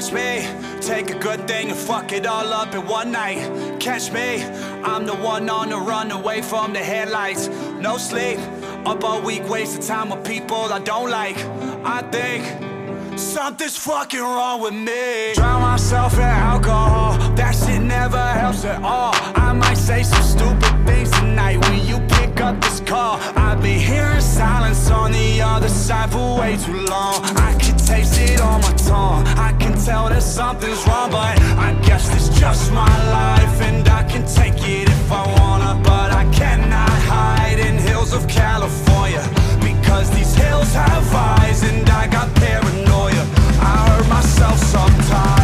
Watch me take a good thing and fuck it all up in one night. Catch me, I'm the one on the run away from the headlights. No sleep, up all week, wasting time with people I don't like. I think something's fucking wrong with me. Drown myself in alcohol, that shit never helps at all. I might say some stupid things tonight when you pick up this call. On the other side for way too long. I can taste it on my tongue. I can tell that something's wrong, but I guess it's just my life, and I can take it if I wanna. But I cannot hide in hills of California because these hills have eyes, and I got paranoia. I hurt myself sometimes.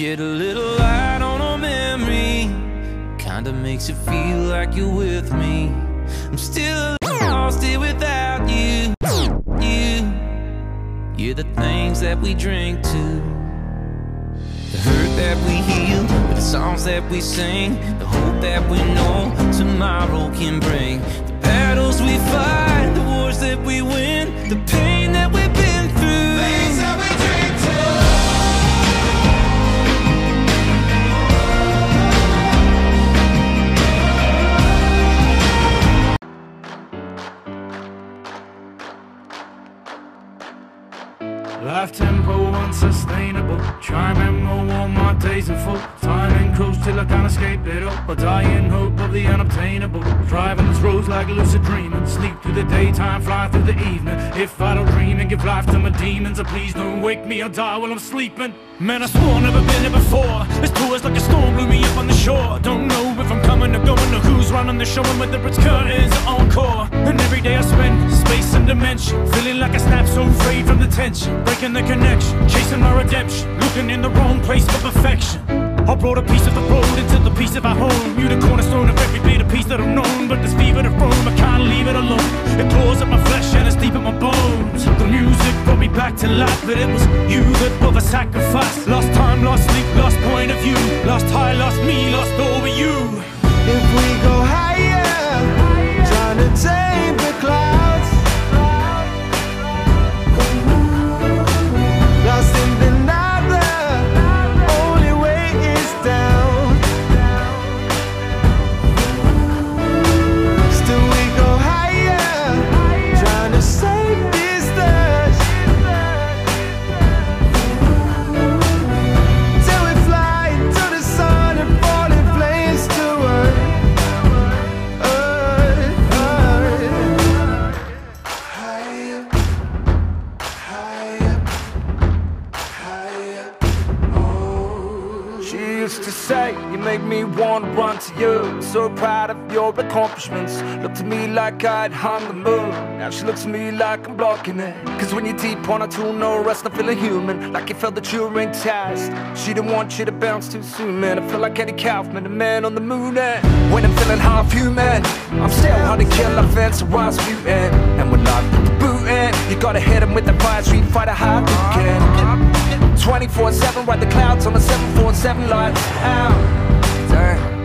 Shed a little light on our memory. Kinda makes you feel like you're with me. I'm still lost here without you. You, you're the things that we drink to. The hurt that we heal, the songs that we sing, the hope that we know tomorrow can bring. The battles we fight, the wars that we win, the pain that we've Life tempo unsustainable. Try remember all my days are full. Time and till I can't escape it all. I die in hope of the unobtainable. Driving these roads like a lucid dreaming. Sleep through the daytime, fly through the evening. If I don't dream give life to my demons, oh, please don't wake me or die while I'm sleeping. Man, I swore never been here before. This tour is like a storm, blew me up on the shore. Don't know if I'm coming or going or who's running the show and whether it's curtains or encore. And every day I spend space and dimension, feeling like I snap so free from the tension, breaking the connection, chasing my redemption, looking in the wrong place for perfection. I brought a piece of the road into the piece of our home. You the cornerstone of every bit of peace that I've known. But this fever of Rome, I can't leave it alone. It claws at my flesh and it's deep in my bones. The music brought me back to life, but it was you that brought the sacrifice. Lost time, lost sleep, lost point of view. Lost high, lost me, lost all but say, You make me want to run to you. So proud of your accomplishments. Look to me like I'd hung the moon. Now she looks at me like I'm blocking it. Cause when you're deep on a tool, no rest, I'm feeling human. Like you felt that you were in test. She didn't want you to bounce too soon, man. I feel like Andy Kaufman, the man on the moon. And when I'm feeling half human, I'm still hard to kill, I fancy Rasputin. And when I put the boot in, you gotta hit him with the fire street fighter high can. 24 7, ride the clouds on the 747 lights out. Damn.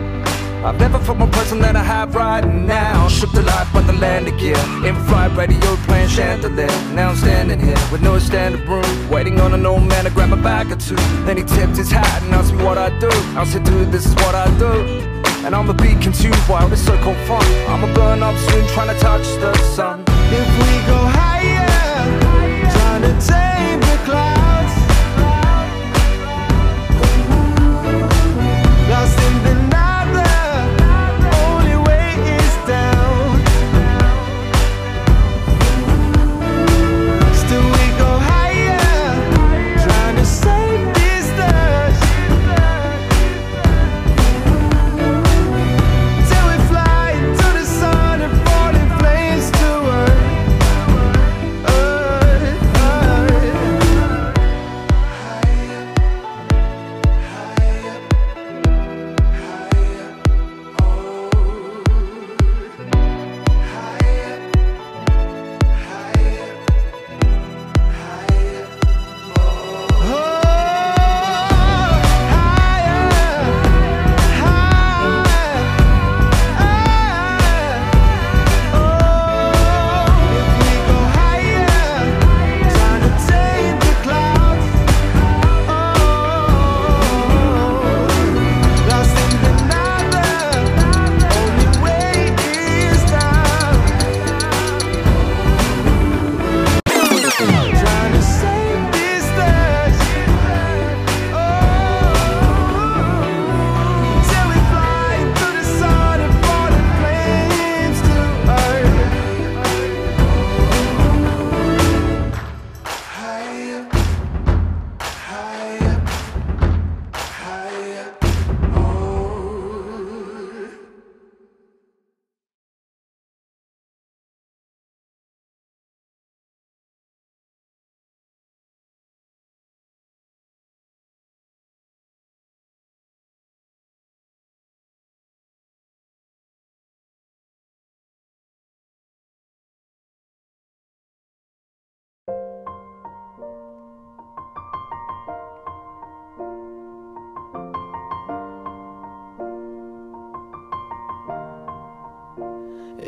I've never felt more person than I have right now. Shook the life by the land again. In flight, radio playing chandelier. Now I'm standing here with no standing room. Waiting on an old man to grab a bag or two. Then he tipped his hat and asked me what I do. I said, dude, this is what I do. And I'ma be consumed while it's so cold fun. I'ma burn up soon trying to touch the sun. If we go higher, trying to tame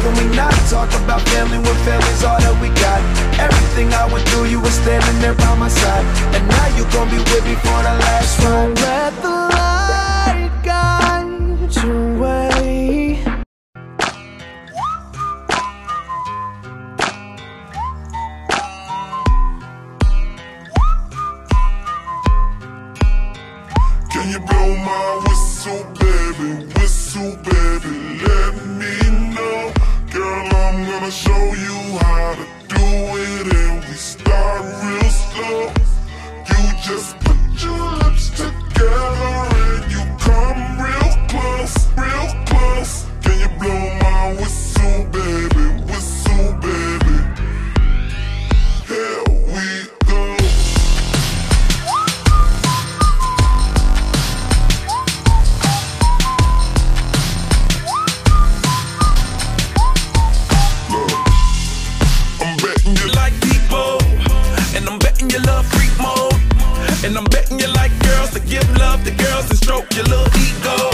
How can we not talk about family when family's all that we got? Everything I went through, you were standing there by my side. And now you gon' be with me for the last ride. Let the light guide your way. Can you blow my whistle, baby? Whistle, baby, let me know. Girl, I'm gonna show you how to do it, and we start real slow. You just give love to girls and stroke your little ego.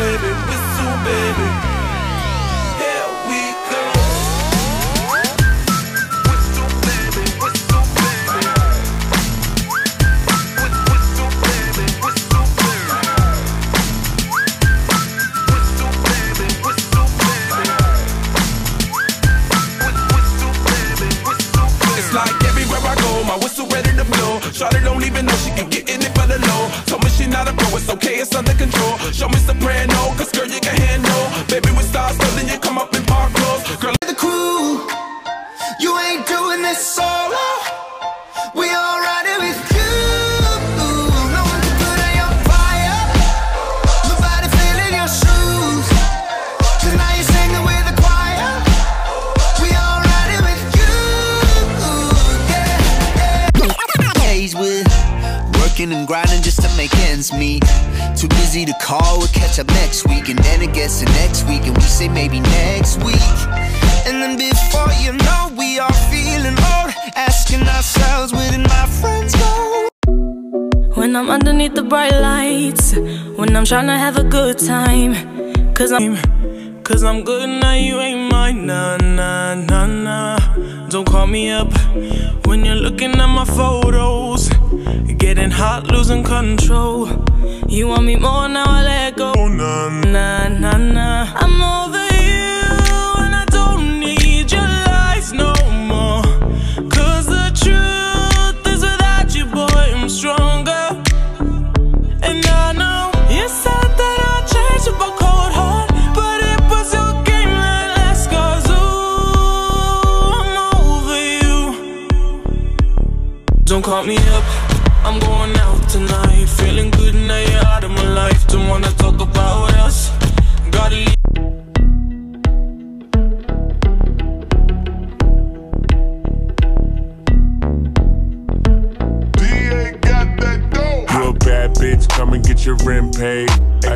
Baby, you ain't doing this solo. We all riding with you. No one can put out your fire. Nobody filling your shoes. now you're singing with the choir. We all riding with you. Days with working and grinding just to make ends meet. Too busy to call, we'll catch up next week, and then it gets to next week, and we say maybe next week. And then before you know, we are feeling old Asking ourselves, where did my friends go? When I'm underneath the bright lights, when I'm trying to have a good time, cause I'm. Cause I'm good now, you ain't mine, nah, nah, nah, nah. Don't call me up when you're looking at my photos. Getting hot, losing control. You want me more now, I let go. Oh, nah, Nah, nah, nah. I'm over Don't call me up, I'm going out tonight. Feeling good now you're out of my life. Don't wanna talk about us. Gotta leave. DA got that dope. You bad bitch, come and get your rent paid.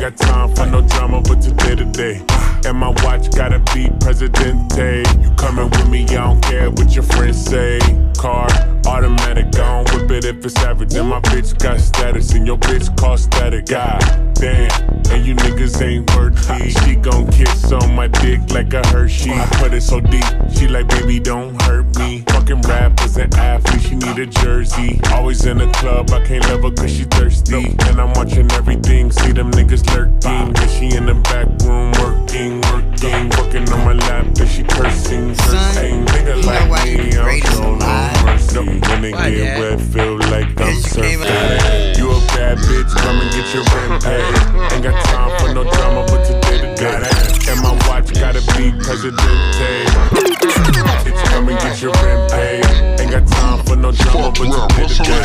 Got time for no drama, but today to day. And my watch gotta be Presidente. You coming with me, I don't care what your friends say. Car, automatic, I don't whip it if it's average. And my bitch got status, and your bitch cost static. God damn, and you niggas ain't worthy. She gon' kiss on my dick like a Hershey. I put it so deep, she like, baby, don't hurt me. Fucking rappers and athletes, she need a jersey. Always in the club, I can't love her cause she thirsty. And I'm watching everything, see them niggas lurking. And she in the back room working, working, working on my lap, and she cursing, cursing. Nigga you know like me, the I greatest don't show no mercy. When they Why, get wet, feel like I'm you surfing. You a bad bitch, come and get your rent paid. Ain't got time for no drama, but today to day. And my watch gotta be Presidente. Come and get your rent paid. Ain't got time for no drama, but rap, today to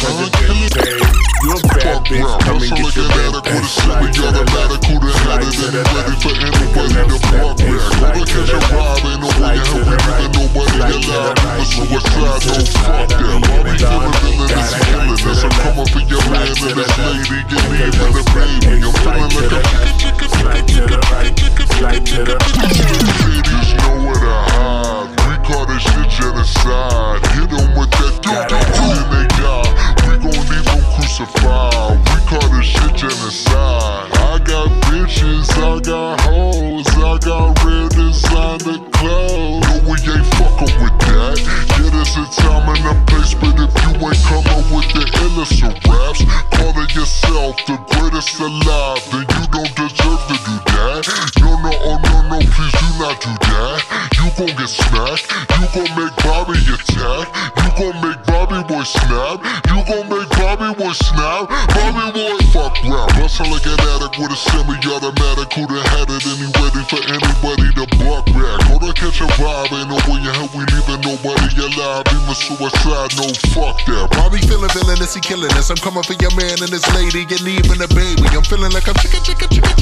huh? Hey, you a bad bitch, come and get your red Slide to the left, slide to the left Ready for anybody to park with yourself the greatest alive, then you don't deserve to do that. No, no, oh no, no, please do not do that. You gon' get smacked. You gon' make Bobby attack. You gon' make Bobby boy snap. You gon' make Bobby boy snap. Bobby boy fuck rap. Hustle like an addict with a semi-automatic. Who done had it and he ready for anybody to buck back. Hold on, catch a vibe. Ain't no way in hell we leaving nobody alive. Even suicide, no fuck that. Villainous, he killing us. I'm coming for your man and this lady, getting even a baby. I'm feeling like I'm chicka chicka chicka